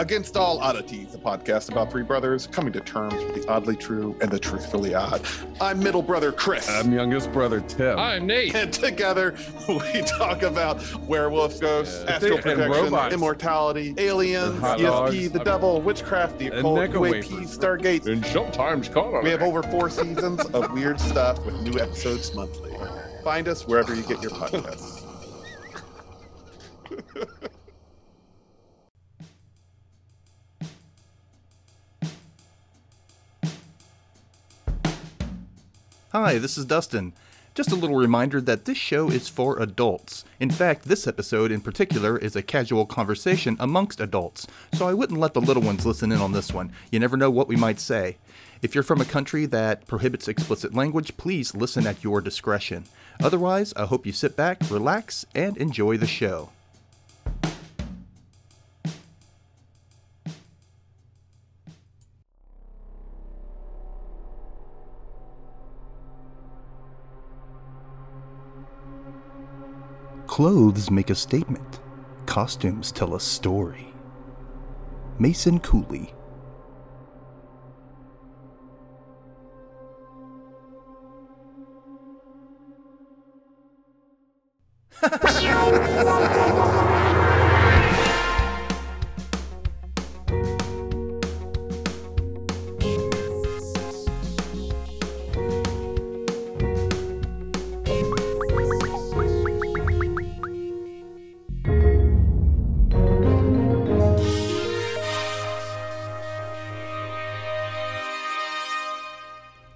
Against All Oddities, a podcast about three brothers coming to terms with the oddly true and the truthfully odd. I'm middle brother Chris. I'm youngest brother Tim. I'm Nate. and together we talk about werewolf ghosts, Yeah. astral And projection, robots. immortality, aliens, And ESP, dogs. the devil, witchcraft, the And occult, Necco UAP, wafers. Stargate. And sometimes caught We have over four seasons of weird stuff with new episodes monthly. Find us wherever you get your podcasts. Hi, this is Dustin. Just a little reminder that this show is for adults. In fact, this episode in particular is a casual conversation amongst adults, so I wouldn't let the little ones listen in on this one. You never know what we might say. If you're from a country that prohibits explicit language, please listen at your discretion. Otherwise, I hope you sit back, relax, and enjoy the show. Clothes make a statement. Costumes tell a story. Mason Cooley.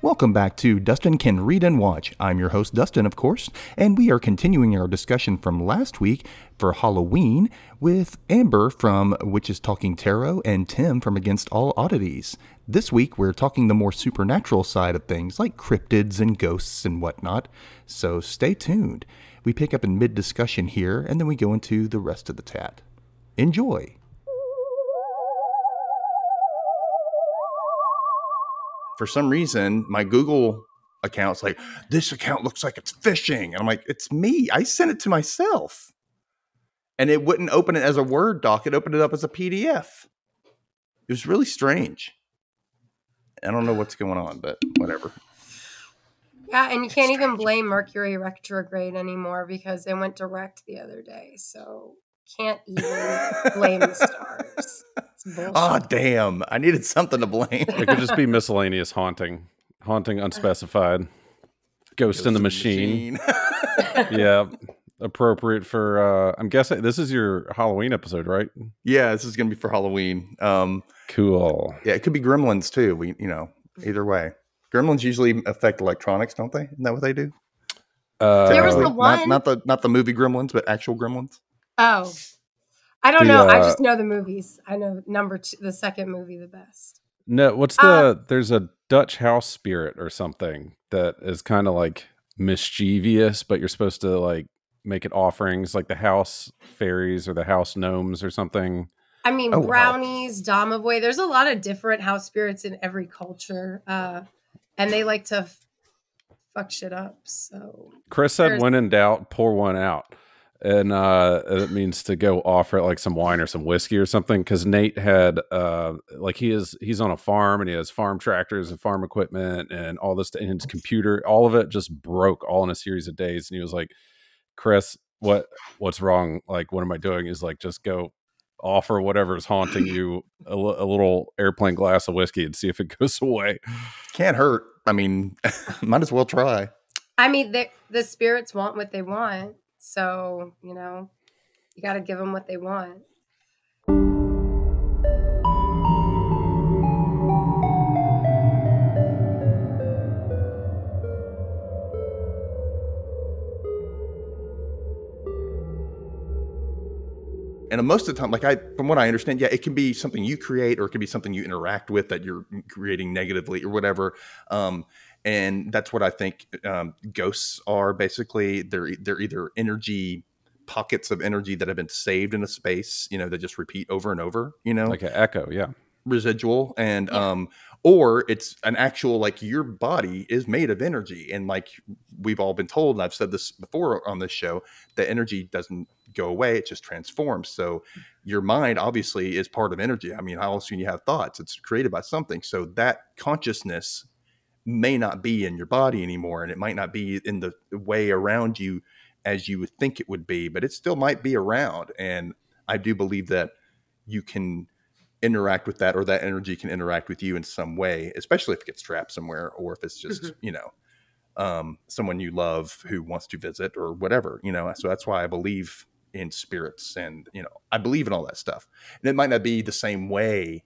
Welcome back to Dustin Can Read and Watch. I'm your host, Dustin, of course, and we are continuing our discussion from last week for Halloween with Amber from Witches Talking Tarot and Tim from Against All Oddities. This week, we're talking the more supernatural side of things, like cryptids and ghosts and whatnot, so stay tuned. We pick up in mid discussion here, and then we go into the rest of the tat. Enjoy! For some reason my Google account's like, this account looks like it's phishing. And I'm like, it's me. I sent it to myself. And it wouldn't open it as a Word doc, it opened it up as a PDF. It was really strange. I don't know what's going on, but whatever. Yeah, and you can't even blame Mercury retrograde anymore because it went direct the other day. So can't even blame the stars. It's. Oh, damn. I needed something to blame. It could just be miscellaneous haunting, haunting unspecified, ghost, in the machine. yeah, appropriate for. uh I'm guessing this is your Halloween episode, right? yeah, this is going to be for Halloween. Um, Cool. yeah, it could be gremlins too. We, you know, either way. Gremlins usually affect electronics, don't they? Isn't that what they do? Uh, There was the one- not, not the not the movie Gremlins, but actual Gremlins. oh, I don't The, know. I uh, just know the movies. I know number two, the second movie the best. No, what's the? Uh, there's a Dutch house spirit or something that is kind of like mischievous, but you're supposed to like make it offerings, like the house fairies or the house gnomes or something. I mean, Oh, wow. brownies, Domovoy. There's a lot of different house spirits in every culture, uh, and they like to f- fuck shit up. So Chris said, "When in doubt, pour one out," and uh, it means to go offer it like some wine or some whiskey or something. Because Nate had, uh, like, he is he's on a farm and he has farm tractors and farm equipment and all this, and his computer, all of it just broke all in a series of days. And he was like, "Chris, what what's wrong? Like, what am I doing?" Is like, just go offer whatever's haunting you a, a little airplane glass of whiskey and see if it goes away. Can't hurt. I mean, might as well try. I mean, the the spirits want what they want. So you know, you got to give them what they want. And most of the time, like I, from what I understand, yeah, it can be something you create or it can be something you interact with that you're creating negatively or whatever. Um, and that's what I think um, ghosts are. Basically, they're they're either energy pockets of energy that have been saved in a space, you know, that just repeat over and over, you know, Like an echo, yeah. residual and Yeah. um or it's an actual like your body is made of energy and like we've all been told and I've said this before on this show that energy doesn't go away it just transforms so your mind obviously is part of energy i mean how else can you have thoughts it's created by something so that consciousness may not be in your body anymore and it might not be in the way around you as you would think it would be but it still might be around and i do believe that you can interact with that or that energy can interact with you in some way especially if it gets trapped somewhere or if it's just mm-hmm. you know um, someone you love who wants to visit or whatever you know so that's why i believe in spirits and you know i believe in all that stuff and it might not be the same way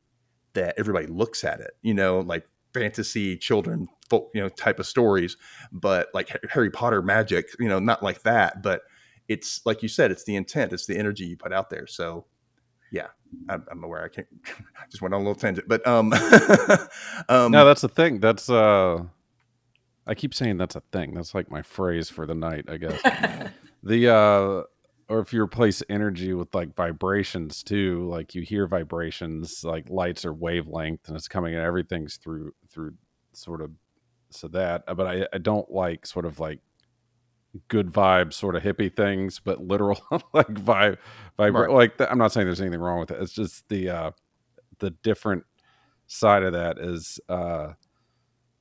that everybody looks at it you know like fantasy children you know type of stories but like harry potter magic you know not like that but it's like you said it's the intent it's the energy you put out there so yeah i'm, I'm aware i can't i just went on a little tangent but um, um no that's the thing that's uh i keep saying that's a thing that's like my phrase for the night i guess. The uh or if you replace energy with like vibrations too like you hear vibrations like lights or wavelength and it's coming and everything's through through sort of so that but i i don't like sort of like good vibe sort of hippie things but literal like vibe vibe right. like i'm not saying there's anything wrong with it it's just the uh the different side of that is uh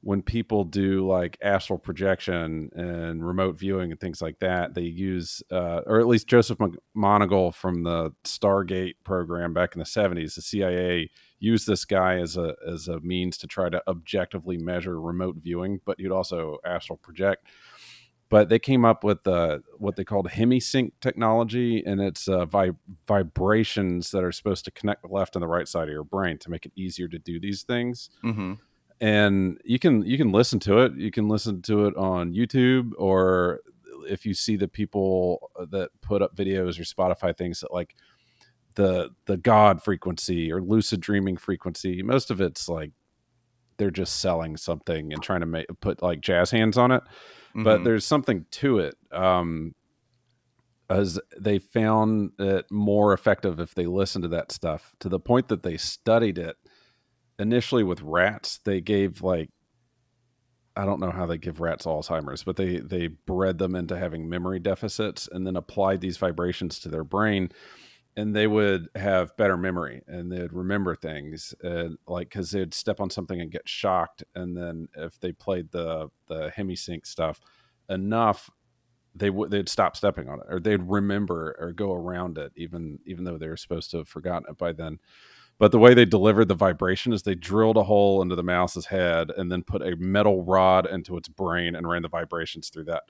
when people do like astral projection and remote viewing and things like that, they use, uh, or at least Joseph McMoneagle from the Stargate program back in the seventies, the CIA used this guy as a as a means to try to objectively measure remote viewing, but you'd also astral project. But they came up with uh, what they called hemisync technology, and it's uh, vi- vibrations that are supposed to connect the left and the right side of your brain to make it easier to do these things. Mm-hmm and you can you can listen to it you can listen to it on youtube or if you see the people that put up videos or spotify things that like the the god frequency or lucid dreaming frequency most of it's like they're just selling something and trying to make put like jazz hands on it mm-hmm. but there's something to it um as they found it more effective if they listened to that stuff to the point that they studied it initially with rats, they gave like I don't know how they give rats Alzheimer's, but they they bred them into having memory deficits and then applied these vibrations to their brain and they would have better memory and they'd remember things and like because they'd step on something and get shocked and then if they played the the hemisync stuff enough they would they'd stop stepping on it or they'd remember or go around it even even though they were supposed to have forgotten it by then but the way they delivered the vibration is they drilled a hole into the mouse's head and then put a metal rod into its brain and ran the vibrations through that.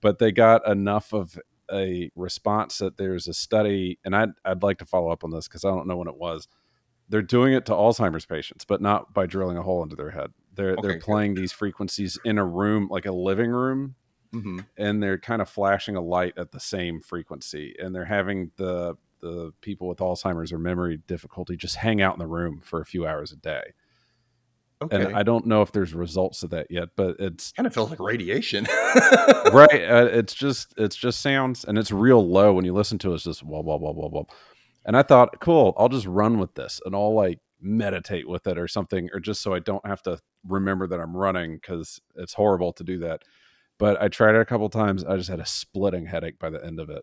But they got enough of a response that there's a study, and I'd, I'd like to follow up on this because I don't know when it was. They're doing it to Alzheimer's patients, but not by drilling a hole into their head. They're okay, they're playing good. these frequencies in a room, like a living room, mm-hmm. and they're kind of flashing a light at the same frequency, and they're having the the people with Alzheimer's or memory difficulty just hang out in the room for a few hours a day. Okay. And I don't know if there's results of that yet, but it's kind of feels like radiation, right? Uh, it's just it's just sounds, and it's real low when you listen to it. It's just blah blah blah blah blah. And I thought, cool, I'll just run with this, and I'll like meditate with it or something, or just so I don't have to remember that I'm running because it's horrible to do that. But I tried it a couple times. I just had a splitting headache by the end of it.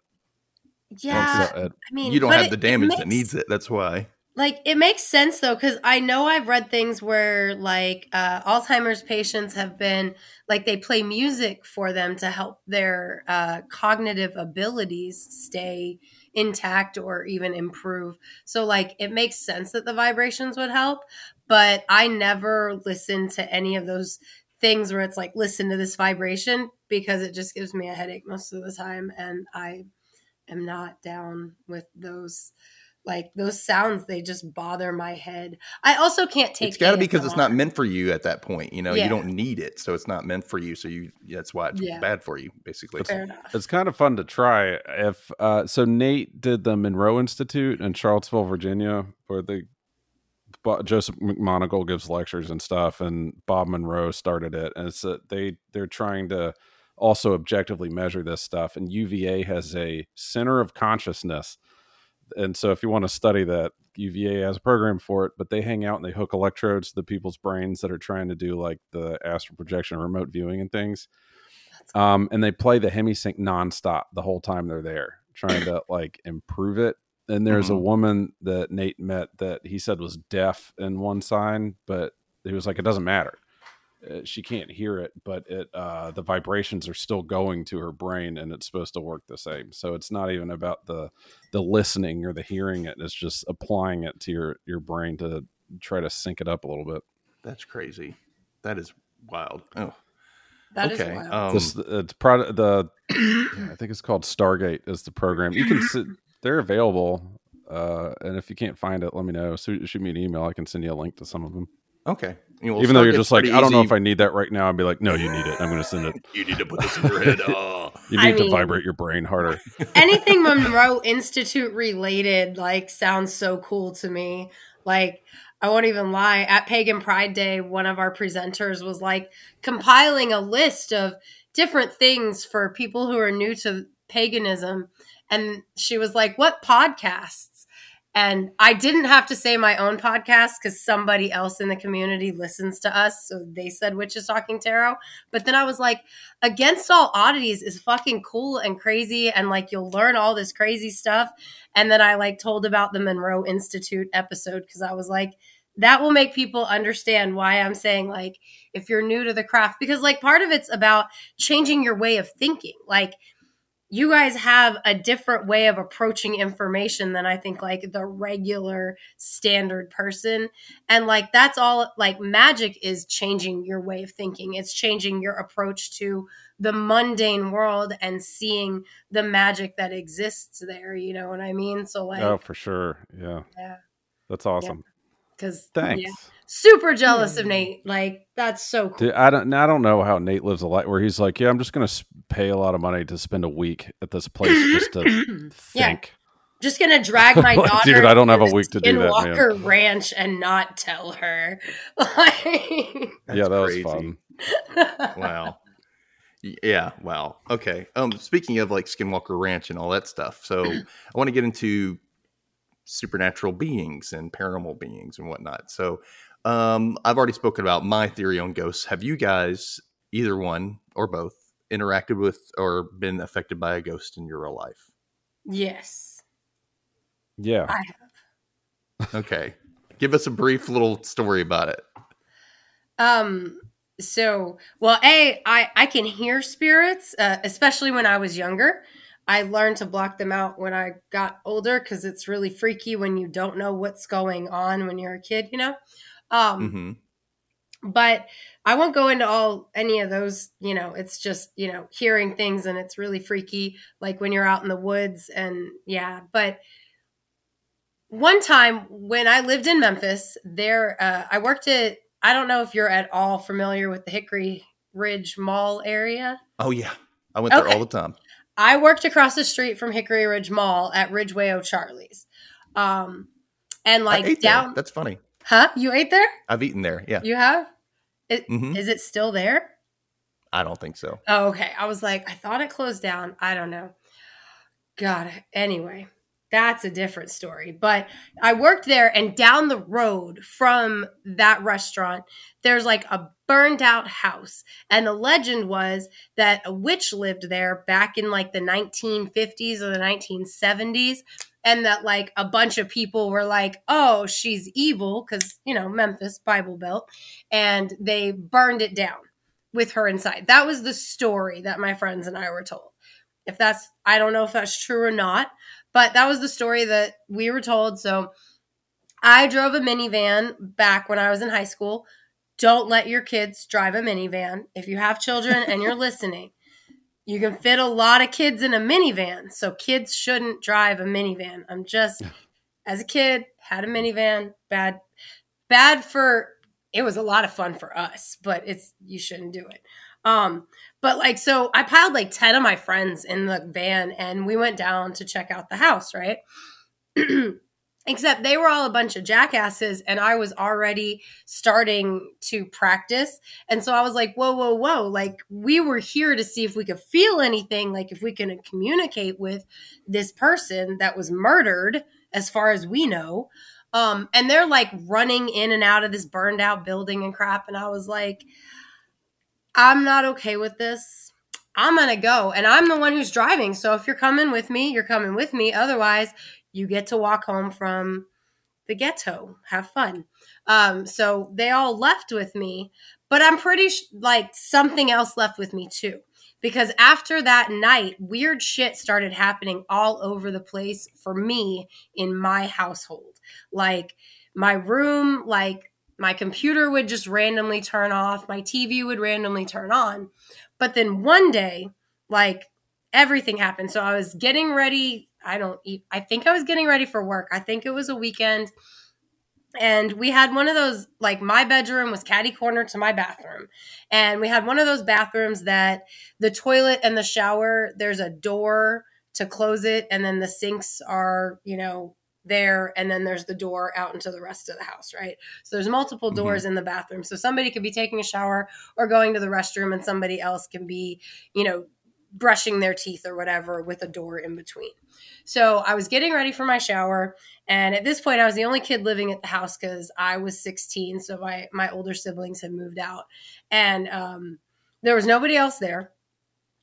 Yeah, uh, I mean, you don't have it, the damage makes, that needs it. That's why. Like it makes sense though, because I know I've read things where like uh, Alzheimer's patients have been like they play music for them to help their uh, cognitive abilities stay intact or even improve. So like it makes sense that the vibrations would help, but I never listen to any of those things where it's like listen to this vibration because it just gives me a headache most of the time and I am not down with those like those sounds they just bother my head i also can't take it's got to be because it's not meant for you at that point you know yeah. you don't need it so it's not meant for you so you that's why it's yeah. bad for you basically it's, it's, kind of fun to try if uh, so nate did the monroe institute in charlottesville virginia where the joseph mcmoneagle gives lectures and stuff and bob monroe started it and so they they're trying to also objectively measure this stuff. And UVA has a center of consciousness. And so if you want to study that, UVA has a program for it, but they hang out and they hook electrodes to the people's brains that are trying to do like the astral projection, remote viewing, and things. Um, and they play the hemisync nonstop the whole time they're there, trying to like improve it. And there's a Mhm. woman that Nate met that he said was deaf in one sign, but he was like, it doesn't matter. Uh, she can't hear it, but it uh, the vibrations are still going to her brain, and it's supposed to work the same. So it's not even about the the listening or the hearing it; it's just applying it to your your brain to try to sync it up a little bit. That's crazy. That is wild. Oh, That is okay. wild. Um, This it's product the yeah, I think it's called Stargate is the program. You can sit, they're available, uh, and if you can't find it, let me know. So shoot me an email. I can send you a link to some of them. okay. You know, Even though you're just like, pretty I don't know easy. if I need that right now. I'd be like, no, you need it. I'm going to send it. You need to put this in your head. Oh. You I need to mean- vibrate your brain harder. anything Monroe Institute related like sounds so cool to me. Like I won't even lie. At Pagan Pride Day, one of our presenters was like compiling a list of different things for people who are new to paganism. And she was like, What podcasts? And I didn't have to say my own podcast because somebody else in the community listens to us. So they said Witches Talking Tarot. But then I was like, Against All Oddities is fucking cool and crazy. And like, you'll learn all this crazy stuff. And then I like told about the Monroe Institute episode because I was like, that will make people understand why I'm saying, like, if you're new to the craft, because like part of it's about changing your way of thinking. Like, you guys have a different way of approaching information than I think like the regular standard person. And like that's all like magic is changing your way of thinking. It's changing your approach to the mundane world and seeing the magic that exists there, you know what I mean? So like oh, for sure. Yeah. Yeah. That's awesome. Cuz Thanks. super jealous of Nate. Like that's so cool. Dude, I don't. I don't know how Nate lives a life where he's like, yeah, I'm just gonna pay a lot of money to spend a week at this place just to Yeah. think. Just gonna drag my Like, daughter. dude, I don't have a week to do that, man. Skinwalker Ranch and not tell her. Like, yeah, that crazy. was fun. wow. Yeah, wow. Okay. Um speaking of like Skinwalker Ranch and all that stuff. So I want to get into supernatural beings and paranormal beings and whatnot. So um I've already spoken about my theory on ghosts. Have you guys either one or both interacted with or been affected by a ghost in your real life? yes. Yeah. I have. Okay. Give us a brief little story about it. Um. So, well, a I I can hear spirits, uh, especially when I was younger. I learned to block them out when I got older because it's really freaky when you don't know what's going on when you're a kid, you know. Um, hmm but I won't go into all any of those. You know, it's just you know hearing things and it's really freaky, like when you're out in the woods and yeah. But one time when I lived in Memphis, there uh, I worked at. I don't know if you're at all familiar with the Hickory Ridge Mall area. Oh yeah. I went there Okay. all the time. I worked across the street from Hickory Ridge Mall at Ridgeway O'Charlie's. Um, and like ate there. down, That's funny. huh? You ate there? I've eaten there. Yeah. You have? Is, hmm is it still there? I don't think so. Oh, okay. I was like, I thought it closed down. I don't know. God. Anyway, that's a different story. But I worked there, and down the road from that restaurant, there's like a burned out house. And the legend was that a witch lived there back in like the 1950s or the 1970s. And that like a bunch of people were like, oh, she's evil because, you know, Memphis, Bible Belt. And they burned it down with her inside. That was the story that my friends and I were told. If that's, I don't know if that's true or not, but that was the story that we were told. So I drove a minivan back when I was in high school. Don't let your kids drive a minivan. If you have children and you're listening, you can fit a lot of kids in a minivan. So kids shouldn't drive a minivan. I'm just, as a kid, had a minivan. Bad, bad for it was a lot of fun for us, but it's you shouldn't do it. Um, but like so I piled like 10 of my friends in the van and we went down to check out the house, right? Except they were all a bunch of jackasses and I was already starting to practice. And so I was like, whoa, whoa, whoa. Like, we were here to see if we could feel anything, like if we can communicate with this person that was murdered, as far as we know. Um, and they're like running in and out of this burned out building and crap. And I was like, I'm not okay with this. I'm going to go and I'm the one who's driving. So if you're coming with me, you're coming with me. Otherwise, you get to walk home from the ghetto. Have fun. Um, so they all left with me, but I'm pretty sh- like something else left with me too. Because after that night, weird shit started happening all over the place for me in my household. Like my room, like my computer would just randomly turn off, my TV would randomly turn on. But then one day, like everything happened. So I was getting ready. I don't eat, I think I was getting ready for work. I think it was a weekend. And we had one of those, like my bedroom was caddy corner to my bathroom. And we had one of those bathrooms that the toilet and the shower, there's a door to close it. And then the sinks are, you know, there and then there's the door out into the rest of the house right so there's multiple mm-hmm. doors mm-hmm. in the bathroom so somebody could be taking a shower or going to the restroom and somebody else can be you know brushing their teeth or whatever with a door in between so i was getting ready for my shower and at this point i was the only kid living at the house because i was 16 so my my older siblings had moved out and um, there was nobody else there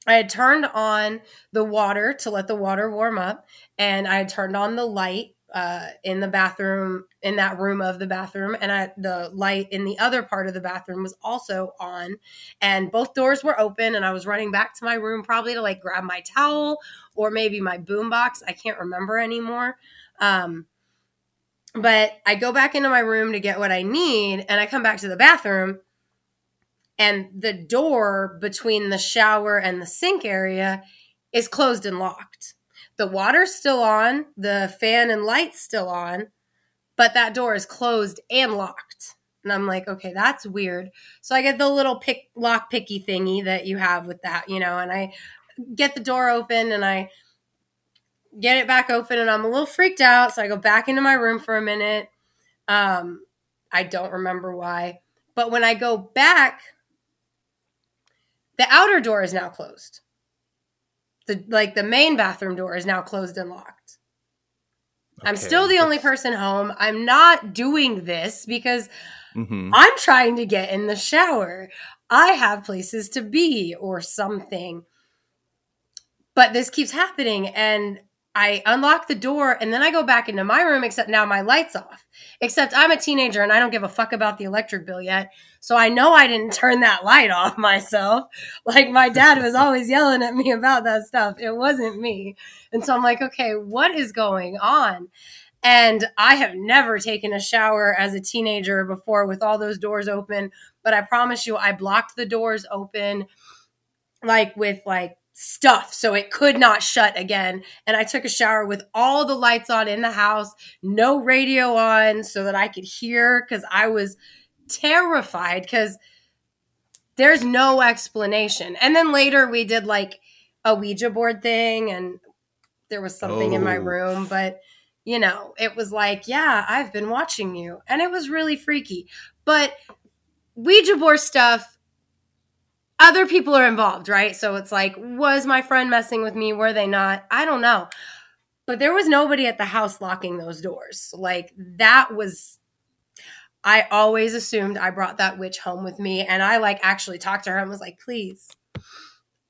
I had turned on the water to let the water warm up, and I had turned on the light uh, in the bathroom in that room of the bathroom and I, the light in the other part of the bathroom was also on. And both doors were open and i was running back to my room probably to like grab my towel or maybe my boombox. I can't remember anymore. Um, but i go back into my room to get what i need and i come back to the bathroom and the door between the shower and the sink area is closed and locked the water's still on, the fan and light's still on, but that door is closed and locked. And I'm like, okay, that's weird. So I get the little pick lock picky thingy that you have with that, you know, and I get the door open and I get it back open and I'm a little freaked out. So I go back into my room for a minute. Um, I don't remember why. But when I go back, the outer door is now closed the like the main bathroom door is now closed and locked. Okay. I'm still the only person home. I'm not doing this because mm-hmm. I'm trying to get in the shower. I have places to be or something. But this keeps happening and I unlock the door and then I go back into my room, except now my light's off. Except I'm a teenager and I don't give a fuck about the electric bill yet. So I know I didn't turn that light off myself. Like my dad was always yelling at me about that stuff. It wasn't me. And so I'm like, okay, what is going on? And I have never taken a shower as a teenager before with all those doors open. But I promise you, I blocked the doors open like with like stuff so it could not shut again and i took a shower with all the lights on in the house no radio on so that i could hear because i was terrified because there's no explanation and then later we did like a ouija board thing and there was something oh. in my oh. room but you know it was like yeah i've been watching you and it was really freaky but ouija board stuff other people are involved, right? So it's like, was my friend messing with me? Were they not? I don't know. But there was nobody at the house locking those doors. Like that was I always assumed I brought that witch home with me and I like actually talked to her and was like, "Please,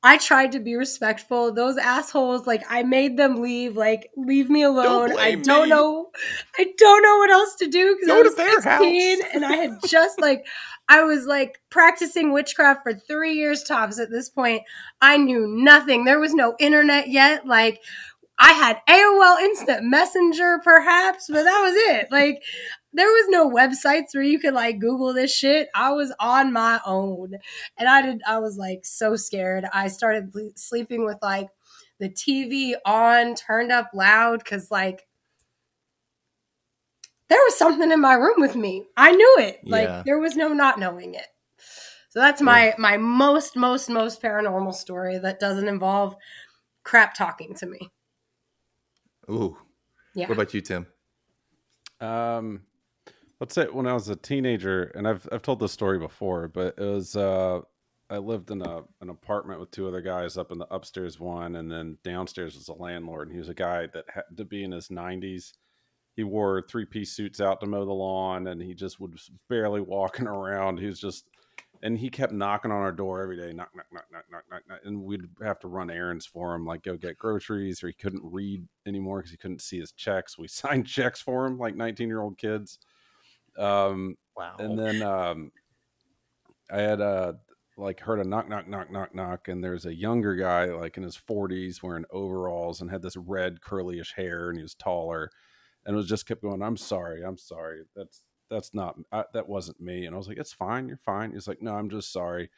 I tried to be respectful. Those assholes, like I made them leave. Like leave me alone. Don't I don't me. know. I don't know what else to do because I was 16 and I had just like I was like practicing witchcraft for three years tops at this point. I knew nothing. There was no internet yet. Like I had AOL Instant Messenger, perhaps, but that was it. Like there was no websites where you could like Google this shit. I was on my own, and I did. I was like so scared. I started sleeping with like the TV on, turned up loud, because like there was something in my room with me. I knew it. Like yeah. there was no not knowing it. So that's my my most most most paranormal story that doesn't involve crap talking to me. Ooh. Yeah. What about you, Tim? Um let's say when I was a teenager, and I've I've told this story before, but it was uh I lived in a an apartment with two other guys up in the upstairs one, and then downstairs was a landlord. And he was a guy that had to be in his nineties he wore three piece suits out to mow the lawn and he just was barely walking around. He was just, and he kept knocking on our door every day, knock, knock, knock, knock, knock, knock, knock, and we'd have to run errands for him, like go get groceries, or he couldn't read anymore because he couldn't see his checks. We signed checks for him, like nineteen year old kids. Um, Wow. and then um, I had uh, like heard a knock, knock, knock, knock, knock, and there's a younger guy, like in his forties, wearing overalls and had this red curlyish hair, and he was taller, and it was just kept going. I'm sorry, I'm sorry. That's that's not I, that wasn't me. And I was like, it's fine, you're fine. He's like, no, I'm just sorry.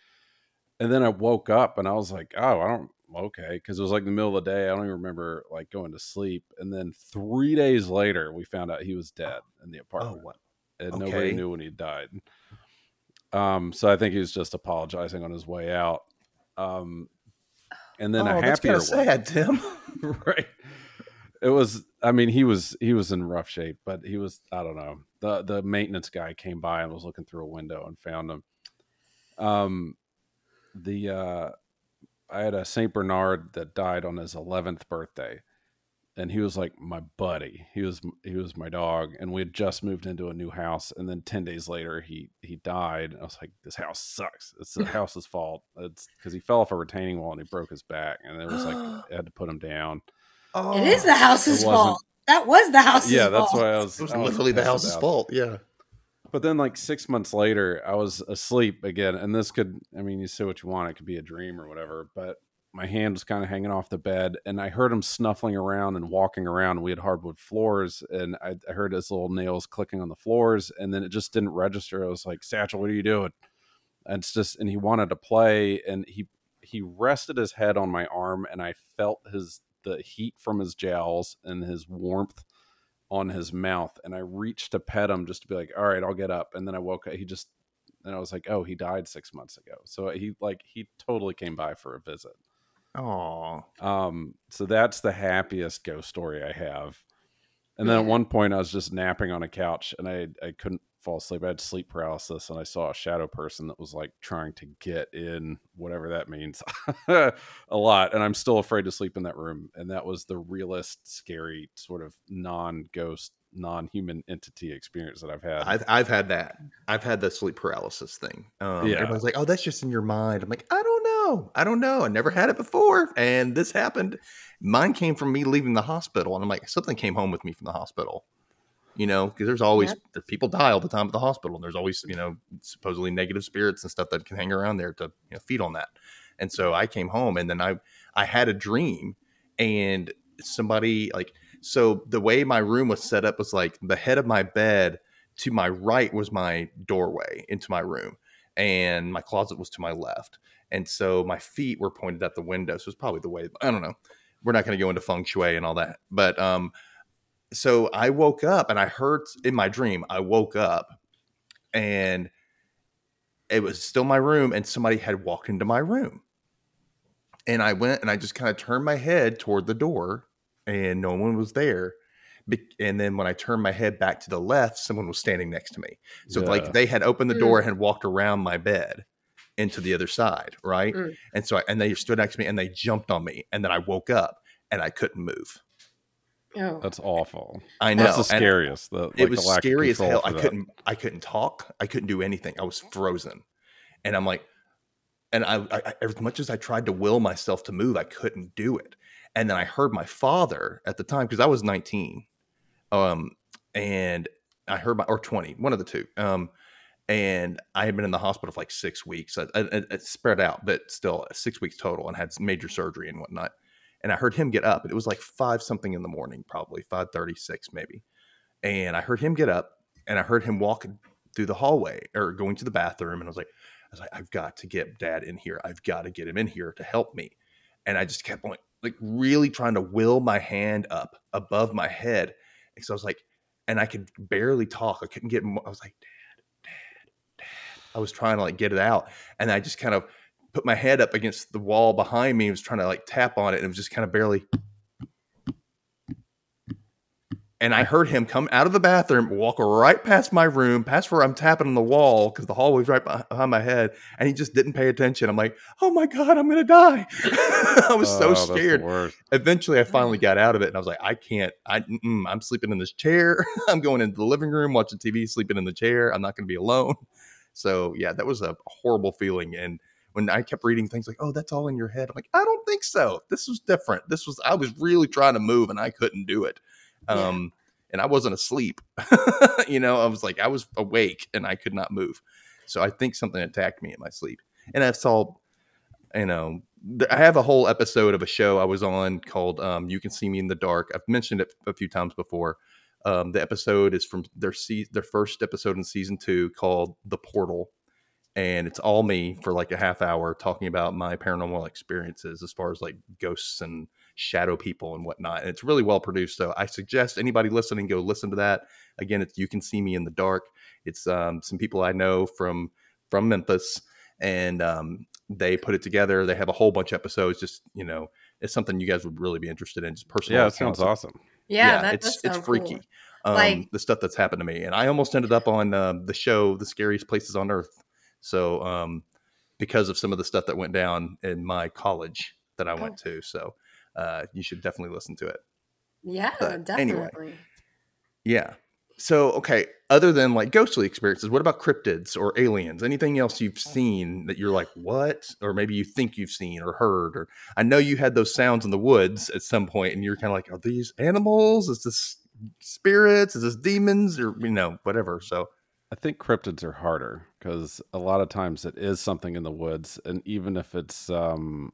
And then I woke up and I was like, oh, I don't okay, because it was like the middle of the day. I don't even remember like going to sleep. And then three days later, we found out he was dead in the oh, apartment what? And Okay. nobody knew when he died. Um, so I think he was just apologizing on his way out. Um, and then oh, a that's happier kind of sad, Tim. right? It was. I mean, he was he was in rough shape, but he was. I don't know. the The maintenance guy came by and was looking through a window and found him. Um, the uh, I had a Saint Bernard that died on his eleventh birthday, and he was like my buddy. He was he was my dog, and we had just moved into a new house. And then ten days later, he he died. I was like, this house sucks. It's the house's fault. It's because he fell off a retaining wall and he broke his back, and it was like I had to put him down. Oh, It is the house's fault. That was the house's yeah, that's fault. why I was. It was I was literally the house's about fault. Yeah. But then, like six months later, I was asleep again, and this could, I mean, you say what you want, it could be a dream or whatever, but my hand was kind of hanging off the bed, and I heard him snuffling around and walking around. We had hardwood floors, and I, I heard his little nails clicking on the floors, and then it just didn't register. I was like, Satchel, what are you doing? And it's just, and he wanted to play, and he he rested his head on my arm, and I felt his the heat from his jowls and his warmth on his mouth and I reached to pet him just to be like, all right, I'll get up. And then I woke up. He just, and I was like, oh, he died six months ago. So he like, he totally came by for a visit. Oh. Um, so that's the happiest ghost story I have. And then at one point I was just napping on a couch and I, I couldn't fall asleep. I had sleep paralysis and I saw a shadow person that was like trying to get in, whatever that means, a lot. And I'm still afraid to sleep in that room. And that was the realest, scary, sort of non ghost, non human entity experience that I've had. I've I've had that. I've had the sleep paralysis thing. Um, Yeah. Everyone's like, "Oh, that's just in your mind." I'm like, "I don't know. I don't know. I never had it before, and this happened. Mine came from me leaving the hospital, and I'm like, something came home with me from the hospital. You know, because there's always people die all the time at the hospital, and there's always you know supposedly negative spirits and stuff that can hang around there to you know, feed on that. And so I came home, and then I I had a dream, and somebody like so the way my room was set up was like the head of my bed to my right was my doorway into my room and my closet was to my left and so my feet were pointed at the window so it's probably the way i don't know. We're not going to go into feng shui and all that. But um so i woke up and i heard in my dream i woke up and it was still my room and somebody had walked into my room. And i went and i just kind of turned my head toward the door and no one was there. Be- and then when i turned my head back to the left someone was standing next to me. So Yeah. like they had opened the door and had walked around my bed into the other side right Mm. and so I, and they stood next to me and they jumped on me and then i woke up and i couldn't move Oh. That's awful. i know That's the scariest. The, like, it the was lack of scary as hell i that. couldn't i couldn't talk i couldn't do anything i was frozen and i'm like and I, I I- as much as i tried to will myself to move i couldn't do it and then i heard my father at the time because i was 19 um and i heard my or 20 one of the two um and i had been in the hospital for like six weeks it spread out but still six weeks total and had major surgery and whatnot and i heard him get up it was like five something in the morning probably 536 maybe and I heard him get up and I heard him walk through the hallway or going to the bathroom. And I was like, I was like, I've got to get dad in here. I've got to get him in here to help me. And I just kept like, like really trying to will my hand up above my head. And so I was like, and I could barely talk. I couldn't get, mo- I was like. I was trying to like get it out. And I just kind of put my head up against the wall behind me. and was trying to like tap on it. And it was just kind of barely, and I heard him come out of the bathroom, walk right past my room, past where I'm tapping on the wall because the hallway's right behind my head, and he just didn't pay attention. I'm like, "Oh my god, I'm gonna die!" I was Oh, so scared. Eventually, I finally got out of it, and I was like, "I can't. I, I'm sleeping in this chair. I'm going into the living room, watching TV, sleeping in the chair. I'm not gonna be alone." So yeah, that was a horrible feeling. And when I kept reading things like, "Oh, that's all in your head," I'm like, I don't think so. This was different. This was I was really trying to move and I couldn't do it. Yeah. Um, and I wasn't asleep. you know, I was like I was awake and I could not move. So I think something attacked me in my sleep. And I saw, you know, I have a whole episode of a show I was on called um, "You Can See Me in the Dark." I've mentioned it a few times before. Um, the episode is from their se- their first episode in season two called "The Portal," and it's all me for like a half hour talking about my paranormal experiences as far as like ghosts and shadow people and whatnot. And it's really well produced. So I suggest anybody listening go listen to that. Again, it's "You Can See Me in the Dark." It's um, some people I know from from Memphis, and um, they put it together. They have a whole bunch of episodes. Just you know, it's something you guys would really be interested in. Just personal. Yeah, it sounds awesome. Yeah, that it's it's freaky. cool. Um, Like- the stuff that's happened to me, and I almost ended up on um, the show, "The Scariest Places on Earth." So, um, because of some of the stuff that went down in my college that I Oh. went to, so uh, you should definitely listen to it. Yeah, But anyway. definitely. Yeah. So, okay, other than like ghostly experiences, what about cryptids or aliens? Anything else you've seen that you're like, what? Or maybe you think you've seen or heard? Or I know you had those sounds in the woods at some point and you're kind of like, are these animals? Is this spirits? Is this demons? Or, you know, whatever. So, I think cryptids are harder because a lot of times it is something in the woods, and even if it's um,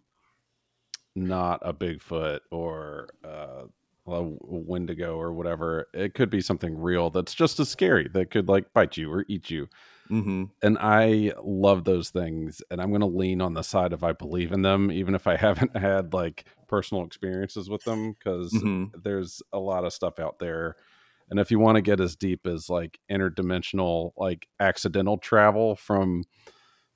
not a Bigfoot or uh, a Wendigo or whatever, it could be something real that's just as scary that could like bite you or eat you. hmm And I love those things, and I'm going to lean on the side of I believe in them, even if I haven't had like personal experiences with them, because hmm there's a lot of stuff out there. And if you want to get as deep as like interdimensional like accidental travel from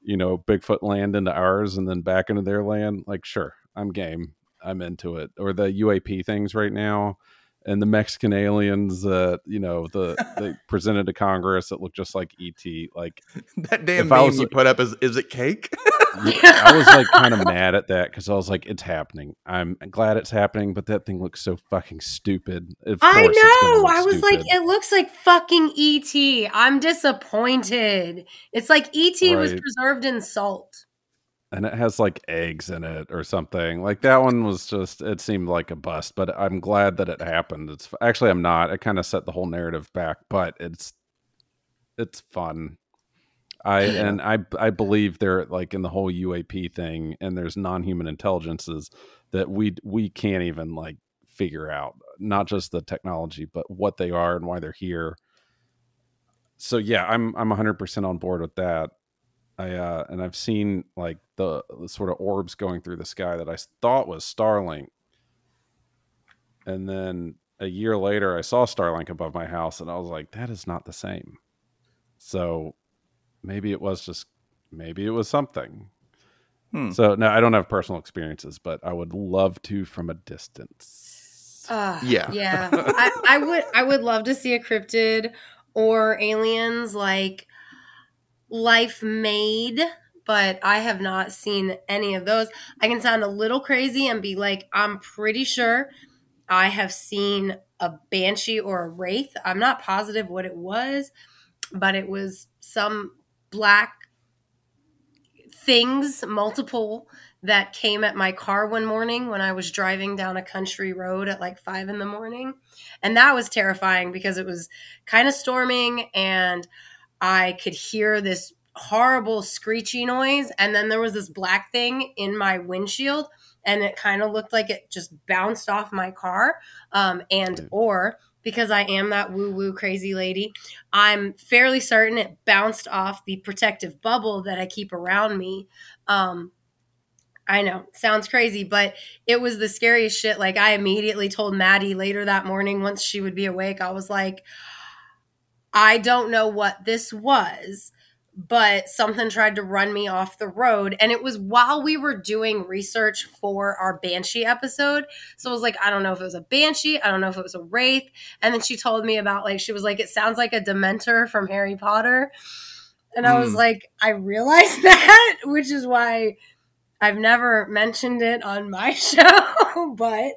you know bigfoot land into ours and then back into their land like sure i'm game i'm into it or the uap things right now and the mexican aliens that you know the they presented to congress that look just like et like that damn meme was- you put up is, is it cake? I was like kind of mad at that because I was like, it's happening. I'm glad it's happening, but that thing looks so fucking stupid. Of I course it's gonna know. I was like, it looks like fucking ET. I'm disappointed. It's like ET was preserved in salt. And it has like eggs in it or something. Like that one was just it seemed like a bust, but I'm glad that it happened. It's actually I'm not. It kind of set the whole narrative back, but it's it's fun. I and I I believe they're like in the whole UAP thing and there's non-human intelligences that we we can't even like figure out not just the technology but what they are and why they're here. So yeah, I'm I'm 100% on board with that. I uh and I've seen like the, the sort of orbs going through the sky that I thought was Starlink. And then a year later I saw Starlink above my house and I was like that is not the same. So maybe it was just maybe it was something. Hmm. So no, I don't have personal experiences, but I would love to from a distance. Uh, Yeah. yeah. I, I would. I would love to see a cryptid or aliens like life made, but I have not seen any of those. I can sound a little crazy and be like, I'm pretty sure I have seen a banshee or a wraith. I'm not positive what it was, but it was some black things, multiple that came at my car one morning when I was driving down a country road at like five in the morning. And that was terrifying because it was kind of storming and I could hear this horrible screechy noise. And then there was this black thing in my windshield and it kind of looked like it just bounced off my car. Um, and, or because I am that woo woo crazy lady, I'm fairly certain it bounced off the protective bubble that I keep around me. Um, I know, sounds crazy, but it was the scariest shit. Like, I immediately told Maddie later that morning, once she would be awake, I was like, I don't know what this was, but something tried to run me off the road. And it was while we were doing research for our Banshee episode. So I was like, I don't know if it was a Banshee. I don't know if it was a Wraith. And then she told me about, like, she was like, it sounds like a Dementor from Harry Potter. And I was Hmm. like, I realized that, which is why I've never mentioned it on my show, but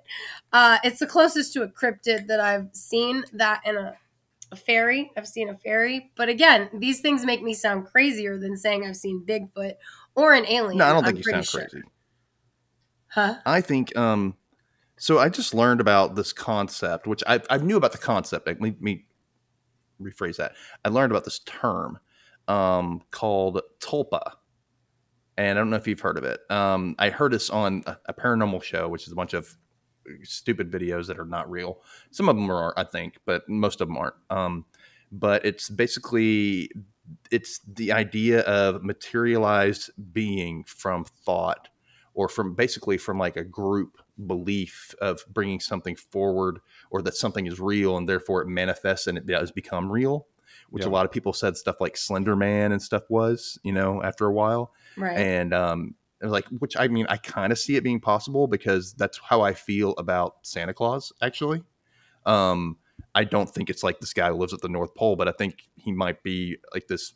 uh, it's the closest to a cryptid that I've seen that in a a fairy. I've seen a fairy. But again, these things make me sound crazier than saying I've seen Bigfoot or an alien. No, I don't I'm think you pretty sound sure. crazy. Huh? I think um so I just learned about this concept, which I I knew about the concept. Let me, me rephrase that. I learned about this term um called tulpa. And I don't know if you've heard of it. Um I heard this on a, a paranormal show, which is a bunch of stupid videos that are not real. Some of them are, I think, but most of them aren't. Um but it's basically it's the idea of materialized being from thought or from basically from like a group belief of bringing something forward or that something is real and therefore it manifests and it does become real which Yeah. a lot of people said stuff like slender man and stuff was you know after a while Right. and um like which i mean i kind of see it being possible because that's how i feel about santa claus actually. Um i don't think it's like this guy who lives at the north pole but i think he might be like this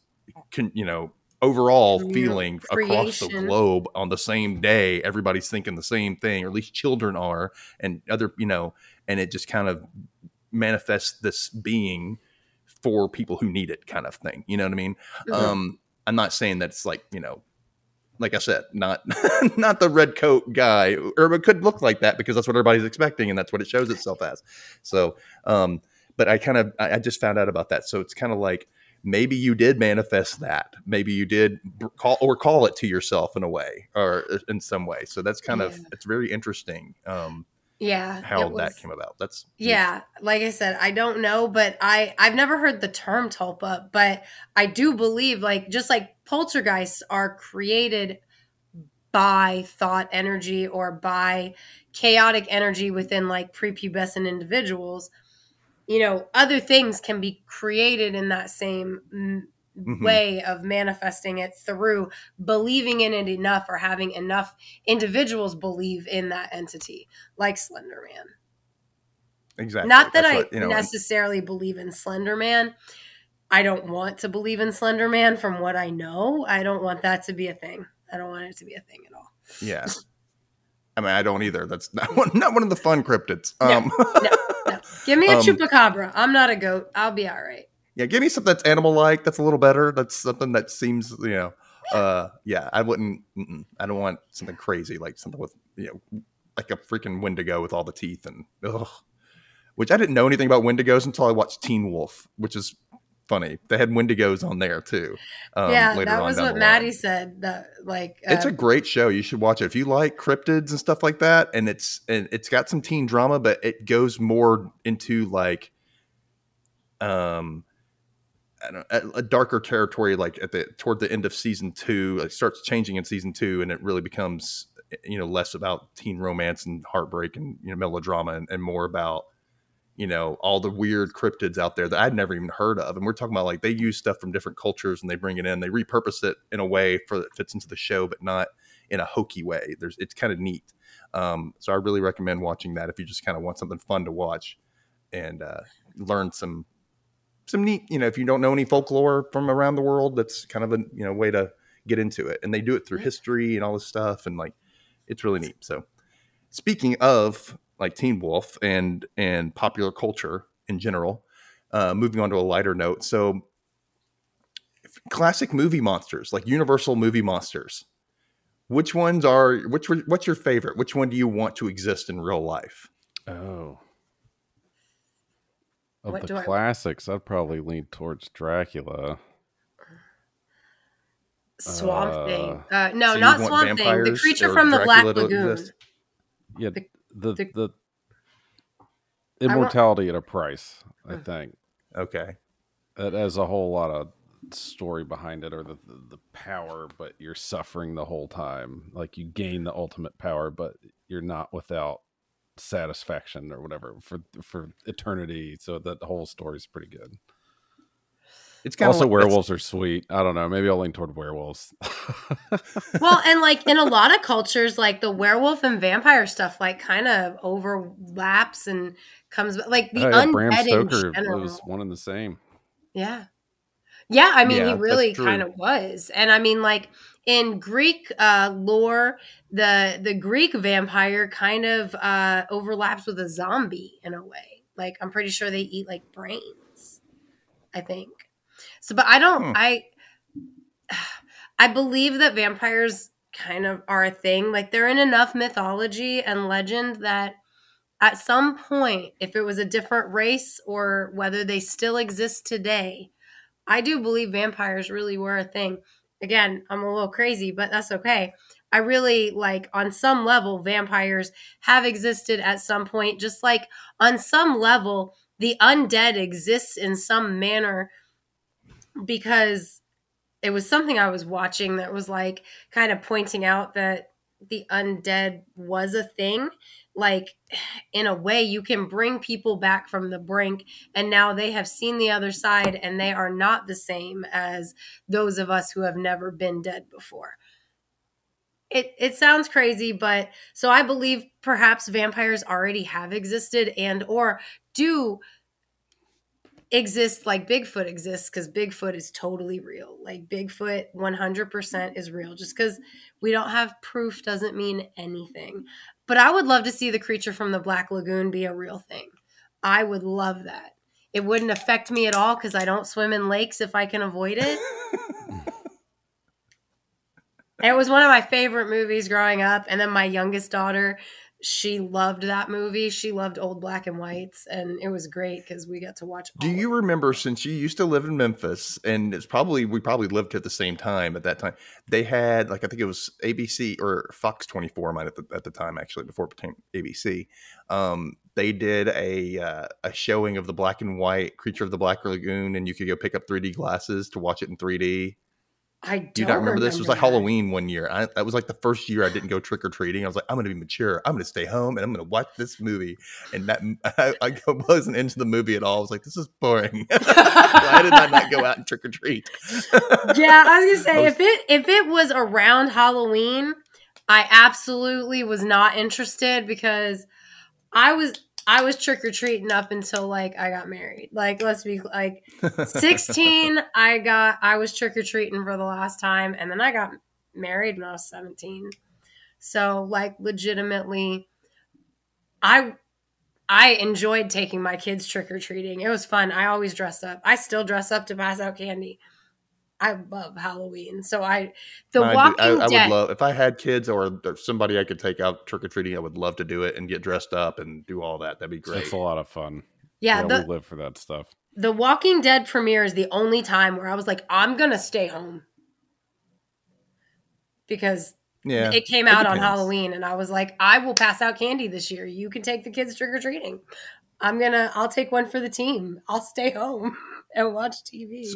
can, you know overall feeling across the globe on the same day everybody's thinking the same thing or at least children are and other you know and it just kind of manifests this being for people who need it kind of thing you know what i mean? Mhm. um i'm not saying that it's like you know like i said not not the red coat guy or it could look like that because that's what everybody's expecting and that's what it shows itself as. So um but i kind of i I just found out about that. So it's kind of like maybe you did manifest that. Maybe you did call or call it to yourself in a way or uh, in some way. So that's kind of it's very interesting um yeah. how it that came about that's Yeah, like I said, I don't know, but I I've never heard the term tulpa, but I do believe like just like poltergeists are created by thought energy or by chaotic energy within like prepubescent individuals. You know, other things can be created in that same mm, Mhm. way of manifesting it through believing in it enough or having enough individuals believe in that entity, like Slender Man. exactly Not that That's I what, you know and- necessarily believe in Slender Man. I don't want to believe in Slender Man from what I know. I don't want that to be a thing. I don't want it to be a thing at all. Yeah. I mean, I don't either. That's not one, not one of the fun cryptids. No, Um, No. Give me a Um, chupacabra. I'm not a goat. I'll be all right. Yeah, give me something that's animal-like. That's a little better. That's something that seems, you know, uh, yeah. I wouldn't. Mm-mm, I don't want something crazy like something with, you know, like a freaking Wendigo with all the teeth and, ugh. Which I didn't know anything about Wendigos until I watched Teen Wolf, which is funny. They had Wendigos on there too. Um, yeah, that was what Maddie said. That like it's uh, a great show. You should watch it if you like cryptids and stuff like that. And it's and it's got some teen drama, but it goes more into like um Don't, a, darker territory. Like at the toward the end of season two, it starts changing in season two, and it really becomes you know less about teen romance and heartbreak and you know melodrama, and, and more about you know all the weird cryptids out there that I'd never even heard of. And we're talking about like they use stuff from different cultures and they bring it in, they repurpose it in a way for that fits into the show, but not in a hokey way. There's it's kind of neat. Um, so I really recommend watching that if you just kind of want something fun to watch and uh, learn some some neat. You know, if you don't know any folklore from around the world, that's kind of a you know way to get into it. And they do it through history and all this stuff, and like it's really neat. So speaking of like Teen Wolf and and popular culture in general, uh, moving on to a lighter note. So classic movie monsters, like Universal movie monsters. Which ones are which? What's your favorite? Which one do you want to exist in real life? Oh. Of What the do I- classics, I'd probably lean towards Dracula. Swamp Uh, Thing. Uh, no, So not Swamp Thing. The creature or from the Dracula Black Lagoon. exist? Yeah, The- the the, the- want- immortality at a price. I think Okay. it has a whole lot of story behind it, or the, the the power, but you're suffering the whole time. Like you gain the ultimate power, but you're not without satisfaction or whatever for for eternity. So that the whole story is pretty good. It's kind of Also, like, werewolves are sweet. I don't know. Maybe I'll lean toward werewolves. well, and like in a lot of cultures, like the werewolf and vampire stuff, like kind of overlaps and comes like the Oh, yeah, Bram undead in Stoker was one and the same. Yeah. Yeah, I mean Yeah, he really kind of was. And I mean like in Greek uh lore, the the Greek vampire kind of uh overlaps with a zombie in a way. Like I'm pretty sure they eat like brains. I think. So, but I don't. Hmm. I I believe that vampires kind of are a thing. Like they're in enough mythology and legend that at some point, if it was a different race or whether they still exist today, I do believe vampires really were a thing. Again, I'm a little crazy, but that's okay. I really like on some level, vampires have existed at some point, just like on some level, the undead exists in some manner because it was something I was watching that was like kind of pointing out that the undead was a thing. Like, in a way, you can bring people back from the brink, and now they have seen the other side, and they are not the same as those of us who have never been dead before. It, it sounds crazy but so i believe perhaps vampires already have existed and or do exist like Bigfoot exists because Bigfoot is totally real. Like Bigfoot 100% is real. Just because we don't have proof doesn't mean anything. But I would love to see the creature from the Black Lagoon be a real thing. I would love that. It wouldn't affect me at all because I don't swim in lakes if I can avoid it. it was one of my favorite movies growing up. And then my youngest daughter, she loved that movie. She loved old black and whites, and it was great because we got to watch. Do you remember since you used to live in Memphis, and it's probably we probably lived at the same time at that time? They had like I think it was ABC or Fox twenty four might at the at the time actually before it became ABC. Um, they did a uh, a showing of the black and white creature of the Black Lagoon, and you could go pick up three D glasses to watch it in three D. I don't Do you not remember, this? It was like that. Halloween one year. I, that was like the first year I didn't go trick or treating. I was like, I'm going to be mature. I'm going to stay home and I'm going to watch this movie. And that I, I wasn't into the movie at all. I was like, this is boring. Why did I not go out and trick or treat? yeah, I was gonna say I was- if it if it was around Halloween, I absolutely was not interested because I was I was trick or treating up until like I got married. Like let's be like 16 I got I was trick or treating for the last time and then I got married when I was 17. So like legitimately I I enjoyed taking my kids trick or treating. It was fun. I always dress up. I still dress up to pass out candy. I love Halloween. So I the I, Walking I, I Dead would love if I had kids or somebody I could take out trick or treating. I would love to do it and get dressed up and do all that. That'd be great. It's a lot of fun. Yeah, we the live for that stuff. the Walking Dead premiere is the only time where I was like I'm going to stay home. Because Yeah, it came out on. Halloween and I was like I will pass out candy this year. You can take the kids trick or treating. I'm going to I'll take one for the team. I'll stay home and watch TV.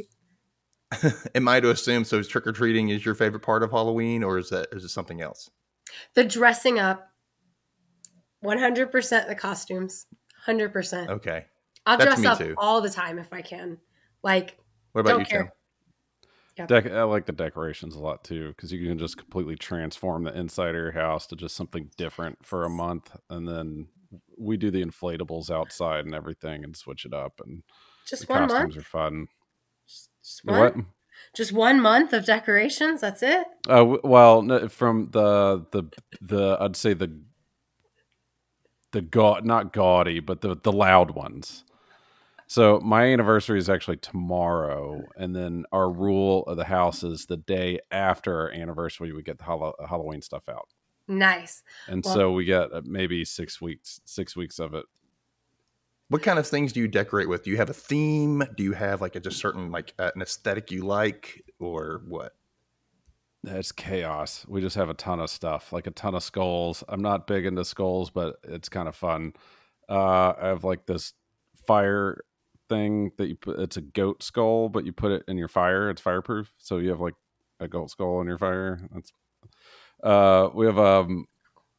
Am I to assume so? Trick or treating is your favorite part of Halloween, or is that is it something else? The dressing up 100% the costumes. 100%. Okay. I'll That's dress me up too. all the time if I can. Like What about Don't you, care. Tim? Dec- I like the decorations a lot too because you can just completely transform the inside of your house to just something different for a month, and then we do the inflatables outside and everything and switch it up, and just the one costumes month. are fun. Just one. What? Just one month of decorations. That's it. Uh, well, no, from the the the I'd say the the gaud not gaudy, but the the loud ones. So my anniversary is actually tomorrow, and then our rule of the house is the day after our anniversary we get the Hall- Halloween stuff out, Nice. and Well- so we get uh, maybe six weeks six weeks of it. What kind of things do you decorate with? Do you have a theme? Do you have like a just certain like uh, an aesthetic you like, or what? It's chaos. We just have a ton of stuff, like a ton of skulls. I'm not big into skulls, but it's kind of fun. Uh, I have like this fire thing that you put. It's a goat skull, but you put it in your fire. It's fireproof, so you have like a goat skull in your fire. That's. Uh, we have um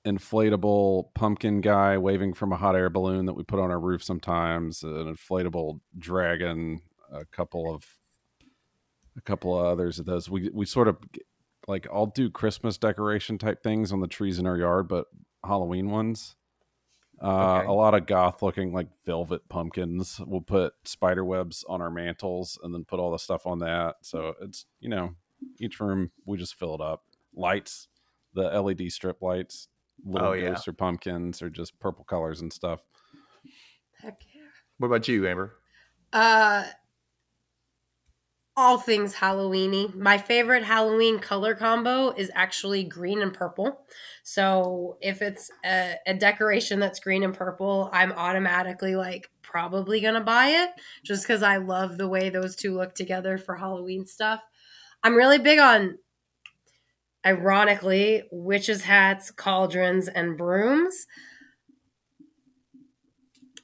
inflatable pumpkin guy waving from a hot air balloon that we put on our roof sometimes. An inflatable dragon. A couple of a couple of others of those. We we sort of like I'll do Christmas decoration type things on the trees in our yard, but Halloween ones. Uh, Okay. A lot of goth looking like velvet pumpkins. We'll put spider webs on our mantles and then put all the stuff on that. So it's you know each room we just fill it up. Lights, the LED strip lights, little Oh, yeah. ghosts or pumpkins or just purple colors and stuff. Heck yeah. What about you, Amber? Uh, all things Halloweeny. My favorite Halloween color combo is actually green and purple. So if it's a, a, decoration that's green and purple, I'm automatically like probably gonna buy it just because I love the way those two look together for Halloween stuff. I'm really big on, ironically, witches' hats, cauldrons, and brooms.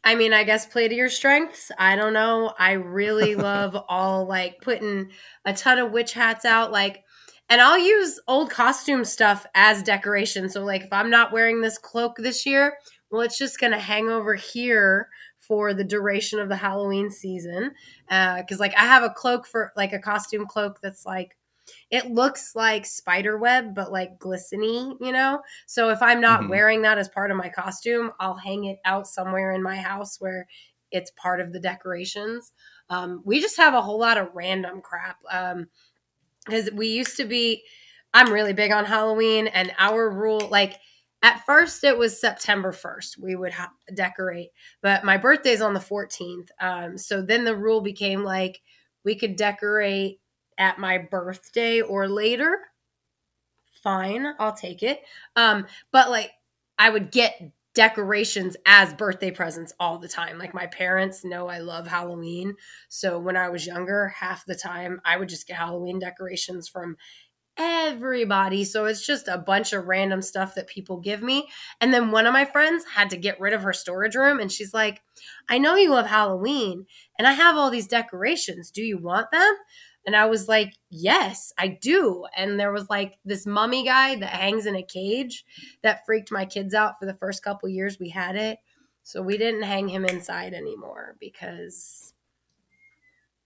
I mean, I guess play to your strengths. I don't know. I really love all like putting a ton of witch hats out. Like, and I'll use old costume stuff as decoration. So, like, if I'm not wearing this cloak this year, well, it's just going to hang over here for the duration of the Halloween season. Because, uh, like, I have a cloak for like a costume cloak that's like it looks like spider web but like glistening you know so if i'm not mm-hmm. wearing that as part of my costume i'll hang it out somewhere in my house where it's part of the decorations um, we just have a whole lot of random crap because um, we used to be i'm really big on halloween and our rule like at first it was september 1st we would ha- decorate but my birthday's on the 14th um, so then the rule became like we could decorate at my birthday or later, fine, I'll take it. Um, but like I would get decorations as birthday presents all the time. Like my parents know I love Halloween. So when I was younger, half the time I would just get Halloween decorations from everybody. So it's just a bunch of random stuff that people give me. And then one of my friends had to get rid of her storage room and she's like, I know you love Halloween and I have all these decorations. Do you want them? And I was like, yes, I do. And there was like this mummy guy that hangs in a cage that freaked my kids out for the first couple years we had it. So we didn't hang him inside anymore because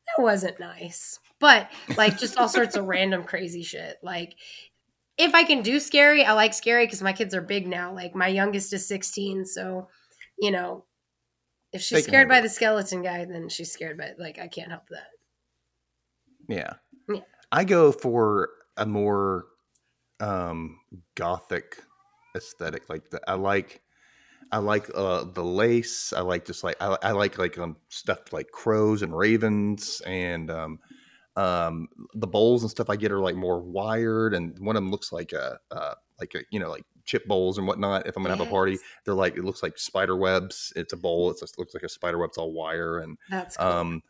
that wasn't nice. But like just all sorts of random crazy shit. Like if I can do scary, I like scary because my kids are big now. Like my youngest is 16. So, you know, if she's scared by the skeleton guy, then she's scared by like I can't help that. Yeah. Yeah. I go for a more um gothic aesthetic like the, I like I like uh the lace. I like just like I, I like like um stuff like crows and ravens and um um the bowls and stuff I get are like more wired and one of them looks like a uh like a you know like chip bowls and whatnot. If I'm gonna yes. have a party, they're like it looks like spider webs. It's a bowl. It looks like a spider web. It's all wire and that's cool. um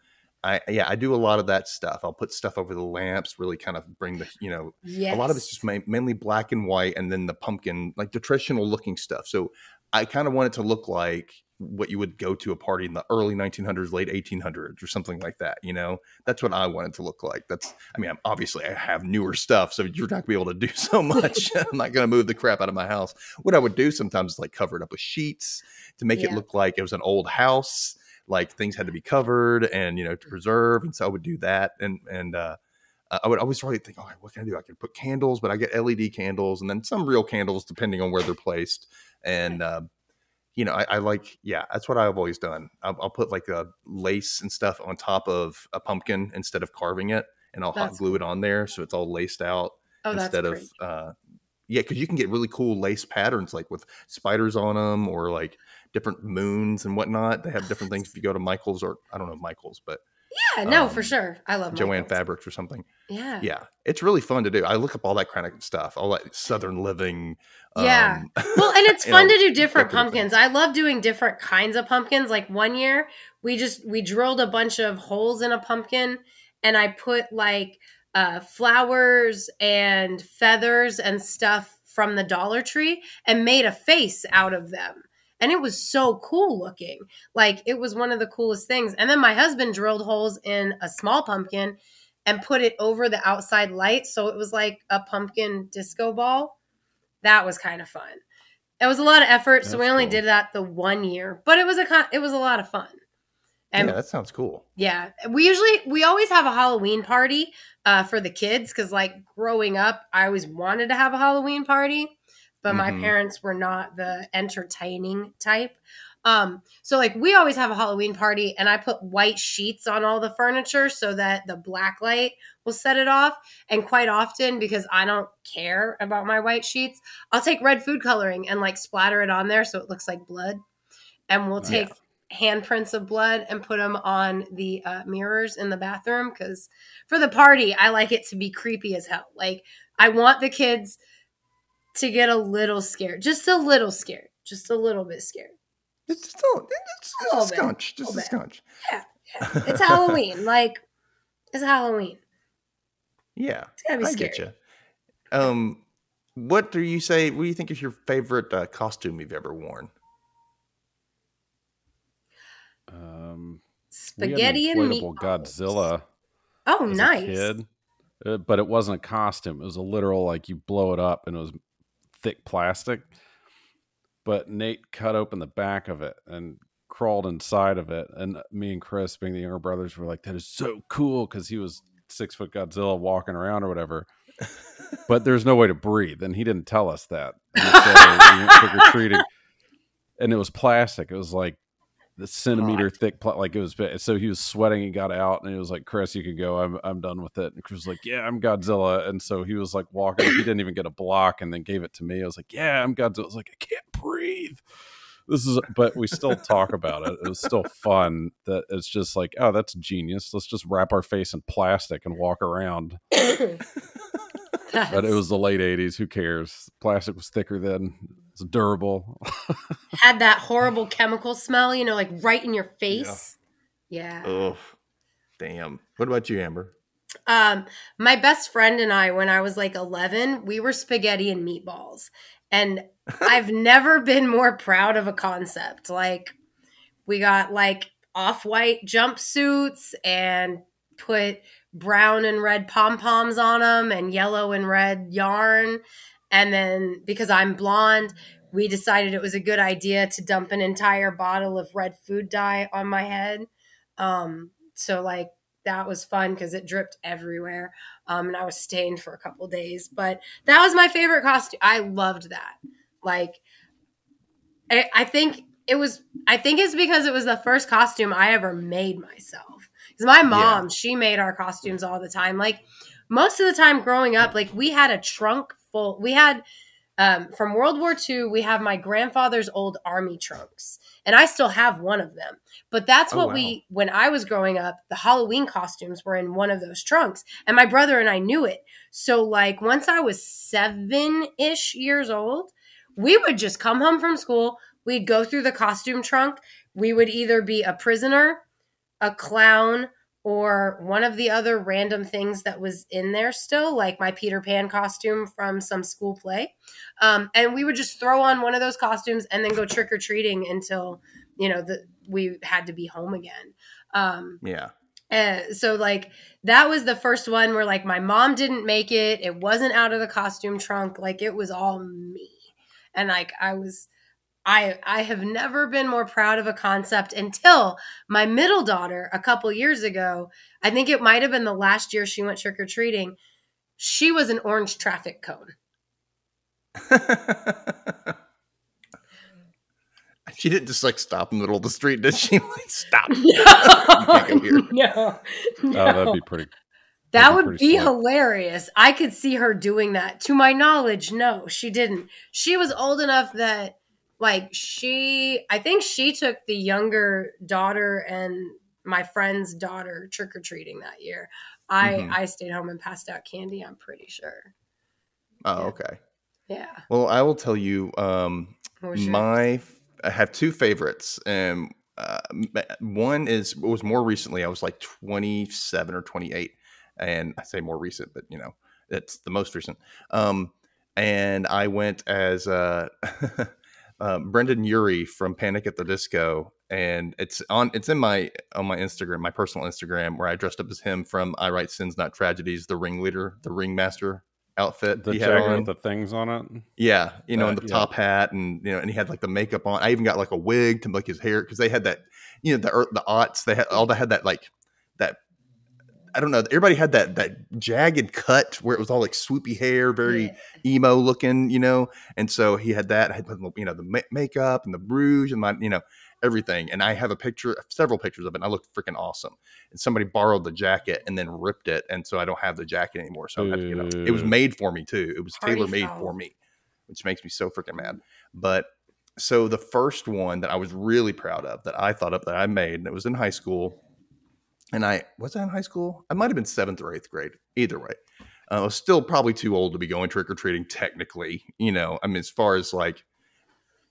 I yeah, I do a lot of that stuff. I'll put stuff over the lamps, really kind of bring the you know yes. a lot of it's just mainly black and white, and then the pumpkin, like the traditional looking stuff. So I kind of want it to look like what you would go to a party in the early 1900s, late 1800s, or something like that. You know, that's what I want it to look like. That's I mean, I'm, obviously I have newer stuff, so you're not gonna be able to do so much. I'm not gonna move the crap out of my house. What I would do sometimes is like cover it up with sheets to make yeah. it look like it was an old house like things had to be covered and you know to mm. preserve and so i would do that and and uh, i would always try to think oh what can i do i can put candles but i get led candles and then some real candles depending on where they're placed and uh, you know I, I, like yeah that's what i've always done I'll, I'll, put like a lace and stuff on top of a pumpkin instead of carving it and i'll that's hot glue cool. it on there so it's all laced out oh, instead of uh, yeah because you can get really cool lace patterns like with spiders on them or like different moons and whatnot. They have different things if you go to Michael's or I don't know Michael's, but yeah, no, um, for sure. I love Joanne Michael's. Fabrics or something. Yeah, yeah, it's really fun to do. I look up all that kind of stuff, all that Southern living. Yeah, um, well, and it's fun know, to do different pumpkins. I love doing different kinds of pumpkins. Like one year, we just we drilled a bunch of holes in a pumpkin, and I put like uh, flowers and feathers and stuff from the Dollar Tree and made a face out of them and it was so cool looking. Like it was one of the coolest things. And then my husband drilled holes in a small pumpkin and put it over the outside light so it was like a pumpkin disco ball. That was kind of fun. It was a lot of effort, That's so we only cool. did that the one year, but it was a it was a lot of fun. And yeah, that sounds cool. Yeah, we usually we always have a Halloween party uh, for the kids because like growing up, I always wanted to have a Halloween party but mm-hmm. my parents were not the entertaining type. Um, so like we always have a Halloween party and I put white sheets on all the furniture so that the black light will set it off. And quite often, because I don't care about my white sheets, I'll take red food coloring and like splatter it on there so it looks like blood. And we'll take yeah. handprints of blood and put them on the uh, mirrors in the bathroom because for the party, I like it to be creepy as hell. Like I want the kids to get a little scared, just a little scared, just a little bit scared. It's still it's, A it's little a bit, scunch, just a little bit. scunch. Yeah, yeah. It's Halloween. like it's Halloween. Yeah, It's gotta be I scary. get you. Um, what do you say? What do you think is your favorite uh, costume you've ever worn? Um, Spaghetti and we had an meat. inflatable Godzilla. Oh, as nice. a kid, uh, but it wasn't a costume. It was a literal like you blow it up and it was thick plastic. But Nate cut open the back of it and crawled inside of it, and me and Chris, being the younger brothers, were like, "That is so cool!" Because he was six foot Godzilla walking around or whatever. But there's no way to breathe, and he didn't tell us that. And so we went trick or treating, and it was plastic. It was like the centimeter thick, pla- like it was. big. So he was sweating. He got out, and he was like, "Chris, you can go. I'm I'm done with it." And Chris was like, "Yeah, I'm Godzilla." And so he was like walking. He didn't even get a block, and then gave it to me. I was like, "Yeah, I'm Godzilla." I was like, "I can't breathe." This is, but we still talk about it. It was still fun. That it's just like, oh, that's genius. Let's just wrap our face in plastic and walk around. But it was the late '80s. Who cares? Plastic was thicker then. It's durable. had that horrible chemical smell, you know, like right in your face. Yeah. Oh, damn. What about you, Amber? Um, my best friend and I, when I was like 11, we were spaghetti and meatballs. And I've never been more proud of a concept. Like, we got like off white jumpsuits and put brown and red pom poms on them and yellow and red yarn. And then because I'm blonde, we decided it was a good idea to dump an entire bottle of red food dye on my head. Um, so like that was fun because it dripped everywhere. Um, and I was stained for a couple days, but that was my favorite costume. I loved that. Like, I, I think it was, I think it's because it was the first costume I ever made myself. Because my mom, she made our costumes all the time. Like, most of the time growing up, like, we had a trunk full, we had, um, from World War II, we have my grandfather's old army trunks, and I still have one of them. But that's Oh, what wow. we, when I was growing up, the Halloween costumes were in one of those trunks, and my brother and I knew it. So, like, once I was seven ish years old, we would just come home from school. We'd go through the costume trunk. We would either be a prisoner, a clown, or one of the other random things that was in there still, like my Peter Pan costume from some school play. Um, and we would just throw on one of those costumes and then go trick or treating until you know the, we had to be home again. Um, Yeah. uh, so like that was the first one where like my mom didn't make it. It wasn't out of the costume trunk. Like it was all me. And like I was I I have never been more proud of a concept until my middle daughter a couple years ago. I think it might have been the last year she went trick or treating. She was an orange traffic cone. she didn't just like stop in the middle of the street, did she? Like, stop. can't go here. no, Oh, that'd be pretty. That That'd be would pretty be hilarious. I could see her doing that. To my knowledge, no, she didn't. She was old enough that, like, she, I think she took the younger daughter and my friend's daughter trick or treating that year. I, Mhm. I stayed home and passed out candy, I'm pretty sure. Oh, Yeah. okay. Yeah. Well, I will tell you, um, What was your- my I have two favorites. Um, uh, one is was more recently. I was like 27 or 28, and I say more recent, but you know, it's the most recent. Um, and I went as uh, uh, Brendon Urie from Panic at the Disco, and it's on it's in my on my Instagram, my personal Instagram, where I dressed up as him from I Write Sins Not Tragedies, the ringleader, the ringmaster outfit. The he had on. with the things on it. Yeah, you know, Uh, and the yeah. top hat, and you know, and he had like the makeup on. I even got like a wig to make his hair because they had that, you know, the the aughts. They had all they had that like that. I don't know. Everybody had that that jagged cut where it was all like swoopy hair, very Yeah. emo looking, you know. And so he had that. I had put, you know the ma- makeup and the rouge and my you know everything. And I have a picture, several pictures of it. And I looked freaking awesome. And somebody borrowed the jacket and then ripped it, and so I don't have the jacket anymore. So I have to get it. It was made for me too. It was tailor made for me, which makes me so freaking mad. But so the first one that I was really proud of that I thought up that I made, and it was in high school. And I was I in high school? I might have been seventh or eighth grade. Either way, uh, I was still probably too old to be going trick or treating. Technically, you know, I mean, as far as like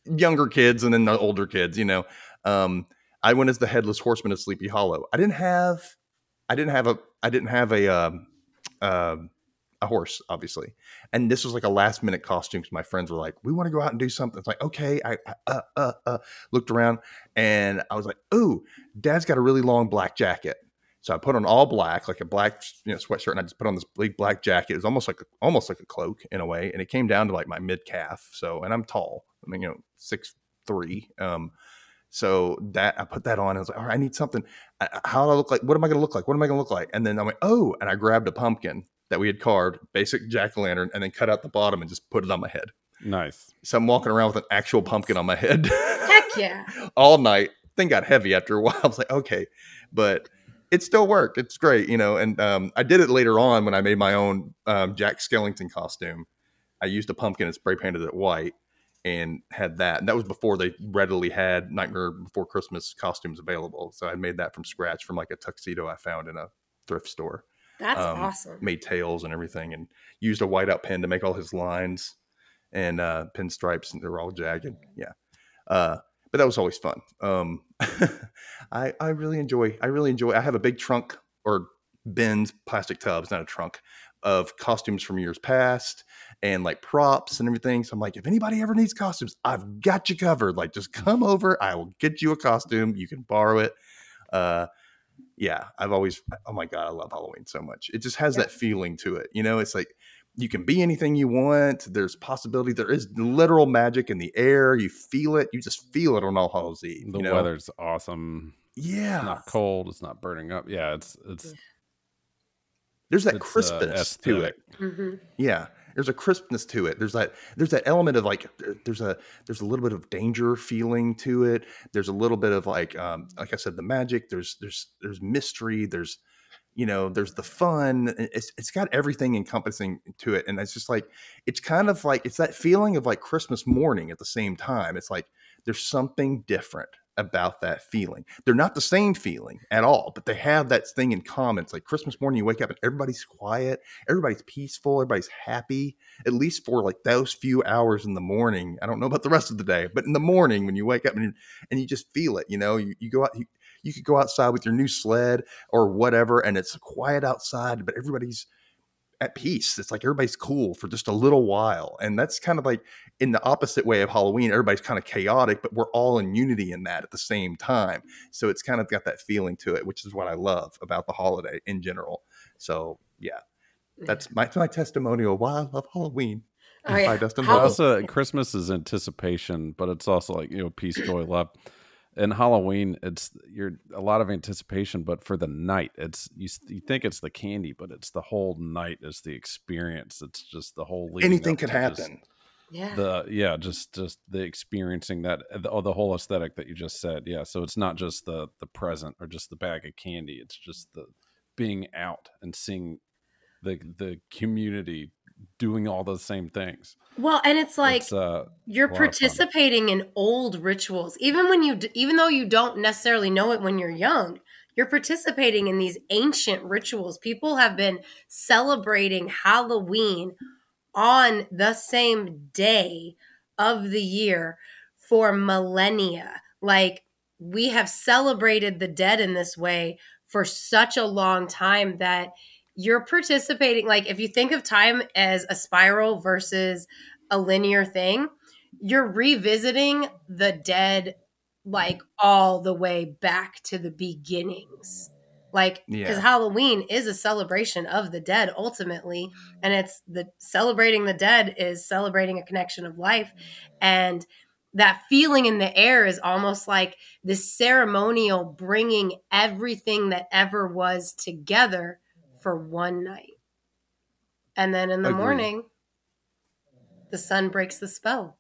younger kids and then the older kids, you know, um, I went as the headless horseman of Sleepy Hollow. I didn't have, I didn't have a, I didn't have a, uh, a horse, obviously. And this was like a last minute costume because my friends were like, "We want to go out and do something." It's like, okay, I uh, uh, uh, looked around and I was like, "Ooh, Dad's got a really long black jacket." So I put on all black, like a black you know, sweatshirt, and I just put on this big black jacket. It was almost like a, almost like a cloak in a way, and it came down to like my mid calf. So, and I'm tall. I mean, you know, six three. Um, so that I put that on. I was like, all right, I need something. How do I look like? What am I going to look like? What am I going to look like? And then I went, oh, and I grabbed a pumpkin that we had carved, basic jack o' lantern, and then cut out the bottom and just put it on my head. Nice. So I'm walking around with an actual pumpkin on my head. Heck yeah. All night. Thing got heavy after a while. I was like, okay, but it still worked. It's great, you know. And um, I did it later on when I made my own um, Jack Skellington costume. I used a pumpkin and spray painted it white and had that. And that was before they readily had Nightmare Before Christmas costumes available. So I made that from scratch from like a tuxedo I found in a thrift store. That's um, awesome. Made tails and everything, and used a whiteout pen to make all his lines and uh, pinstripes, and they're all jagged. Yeah, uh, but that was always fun. Um, I I really enjoy. I really enjoy. I have a big trunk or bins, plastic tubs, not a trunk, of costumes from years past and like props and everything. So I'm like, if anybody ever needs costumes, I've got you covered. Like, just come over. I will get you a costume. You can borrow it. Uh, yeah, I've always, oh my God, I love Halloween so much. It just has yeah. that feeling to it. You know, it's like you can be anything you want. There's possibility. There is literal magic in the air. You feel it. You just feel it on All Hallows Eve. The you know? weather's awesome. Yeah. It's not cold. It's not burning up. Yeah. It's, it's, there's that uh, crispness uh, to it. Mm-hmm. Yeah there's a crispness to it. There's that there's that element of like there's a there's a little bit of danger feeling to it. There's a little bit of like um, like I said, the magic. There's there's there's mystery. There's you know there's the fun. It's it's got everything encompassing to it, and it's just like it's kind of like it's that feeling of like Christmas morning at the same time. It's like there's something different about that feeling. They're not the same feeling at all, but they have that thing in common. It's like Christmas morning, you wake up and everybody's quiet, everybody's peaceful, everybody's happy, at least for like those few hours in the morning. I don't know about the rest of the day, but in the morning when you wake up and, and you just feel it, you know, you, you go out, you, you could go outside with your new sled or whatever, and it's quiet outside, but everybody's at peace. It's like everybody's cool for just a little while. And that's kind of like in the opposite way of Halloween, everybody's kind of chaotic, but we're all in unity in that at the same time. So it's kind of got that feeling to it, which is what I love about the holiday in general. So yeah, that's my, my testimonial why I love Halloween. Oh, yeah. Dustin. Also, Christmas is anticipation, but it's also like, you know, peace, joy, love and Halloween, it's you're a lot of anticipation, but for the night, it's you, you think it's the candy, but it's the whole night is the experience. It's just the whole anything could happen. Yeah. The yeah, just just the experiencing that uh, the, oh, the whole aesthetic that you just said. Yeah. So it's not just the the present or just the bag of candy. It's just the being out and seeing the the community doing all those same things. Well, and it's like it's, uh, you're participating in old rituals, even when you, even though you don't necessarily know it when you're young. You're participating in these ancient rituals. People have been celebrating Halloween on the same day of the year for millennia. Like we have celebrated the dead in this way for such a long time that you're participating like if you think of time as a spiral versus a linear thing you're revisiting the dead like all the way back to the beginnings like because yeah. halloween is a celebration of the dead ultimately and it's the celebrating the dead is celebrating a connection of life and that feeling in the air is almost like this ceremonial bringing everything that ever was together for one night. And then in the Agreed. morning, the sun breaks the spell.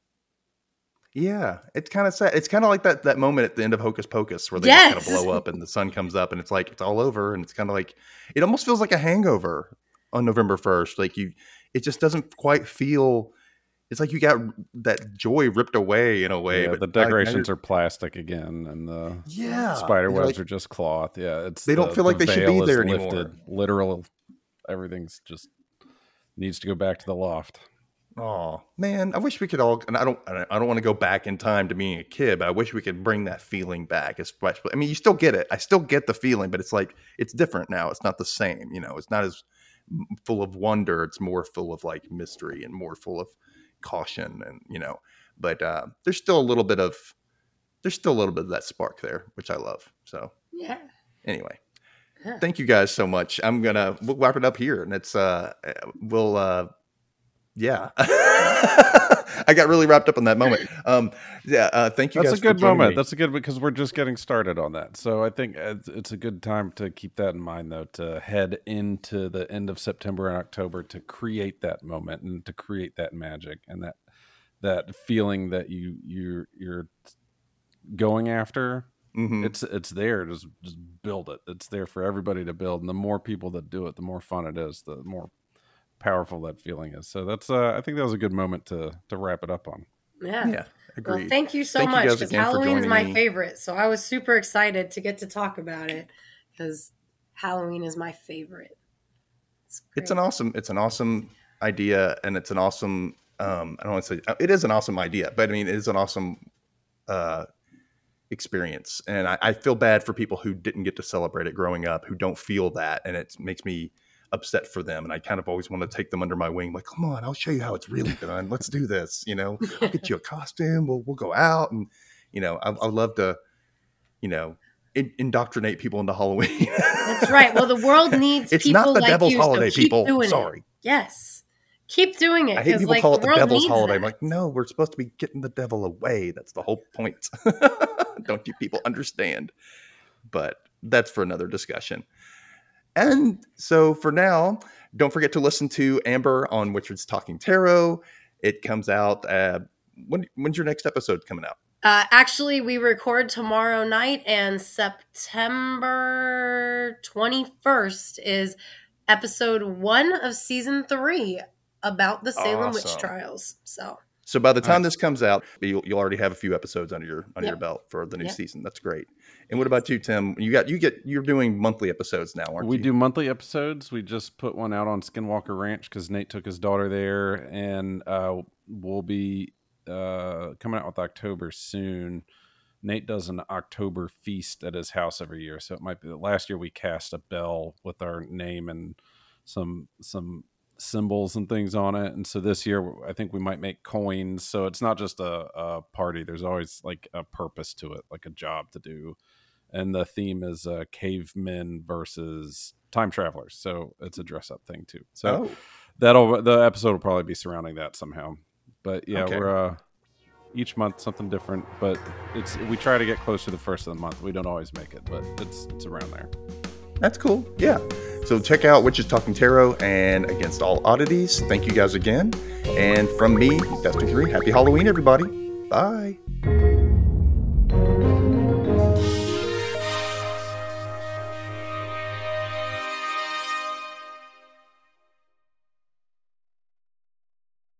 Yeah, it's kind of sad. It's kind of like that that moment at the end of Hocus Pocus where they yes. kind of blow up and the sun comes up and it's like it's all over and it's kind of like it almost feels like a hangover on November 1st. Like you it just doesn't quite feel it's like you got that joy ripped away in a way. Yeah, but the decorations are plastic again, and the yeah spider webs like, are just cloth. Yeah, it's they don't the, feel like the they should be there lifted. anymore. Literal, everything's just needs to go back to the loft. Oh man, I wish we could all. And I don't. I don't want to go back in time to being a kid, but I wish we could bring that feeling back. Especially, I mean, you still get it. I still get the feeling, but it's like it's different now. It's not the same. You know, it's not as full of wonder. It's more full of like mystery and more full of caution, and you know. But uh, there's still a little bit of there's still a little bit of that spark there, which I love. So Yeah. anyway Yeah. thank you guys so much i'm gonna we'll wrap it up here and it's uh we'll uh yeah i got really wrapped up in that moment um yeah uh thank you That's a good moment. me. That's a good because we're just getting started on that. So I think it's, it's a good time to keep that in mind, though, to head into the end of September and October to create that moment and to create that magic and that that feeling that you you you're going after. Mhm. It's it's there. Just just build it. It's there for everybody to build. And the more people that do it, the more fun it is. The more powerful that feeling is. So that's uh, I think that was a good moment to to wrap it up on. Yeah. yeah agreed Well, thank you so Thank much guys because Halloween's my me. favorite. So I was super excited to get to talk about it because Halloween is my favorite. It's, it's an awesome it's an awesome idea and it's an awesome um i don't want to say it is an awesome idea but i mean it is an awesome uh experience and I, I feel bad for people who didn't get to celebrate it growing up who don't feel that and it makes me upset for them and i kind of always want to take them under my wing like come on i'll show you how it's really done let's do this you know i'll get you a costume we'll, we'll go out and you know i i'd love to you know in, indoctrinate people into halloween That's right. Well, the world needs it's people not the like devil's you, holiday keep people doing it. sorry Yes. Keep doing it. I hate people like, call it the world devil's holiday. that. I'm like, no, we're supposed to be getting the devil away. That's the whole point. Don't you people understand? But that's for another discussion. And so for now, don't forget to listen to Amber on Witches Talking Tarot. It comes out. Uh, when, when's your next episode coming out? Uh, actually, we record tomorrow night, and September 21st is episode one of season three about the Salem witch trials. So, So by the time Nice. this comes out, you'll, you'll already have a few episodes under your under your belt for the new Yep. season. That's great. And what about you, Tim? You got you get you're doing monthly episodes now, aren't we you? We do monthly episodes. We just put one out on Skinwalker Ranch because Nate took his daughter there, and uh, we'll be uh, coming out with October soon. Nate does an October feast at his house every year, so it might be. Last year we cast a bell with our name and some some symbols and things on it, and so this year I think we might make coins. So it's not just a, a party. There's always like a purpose to it, like a job to do and the theme is uh, cavemen versus time travelers. So it's a dress up thing too. So oh, that'll the episode will probably be surrounding that somehow. But yeah, Okay. we're uh, each month something different. But it's we try to get close to the first of the month. We don't always make it, but it's it's around there. That's cool. Yeah. So check out Witches Talking Tarot and Against All Oddities. Thank you guys again. And from me, Dustin Three, happy Halloween, everybody. Bye.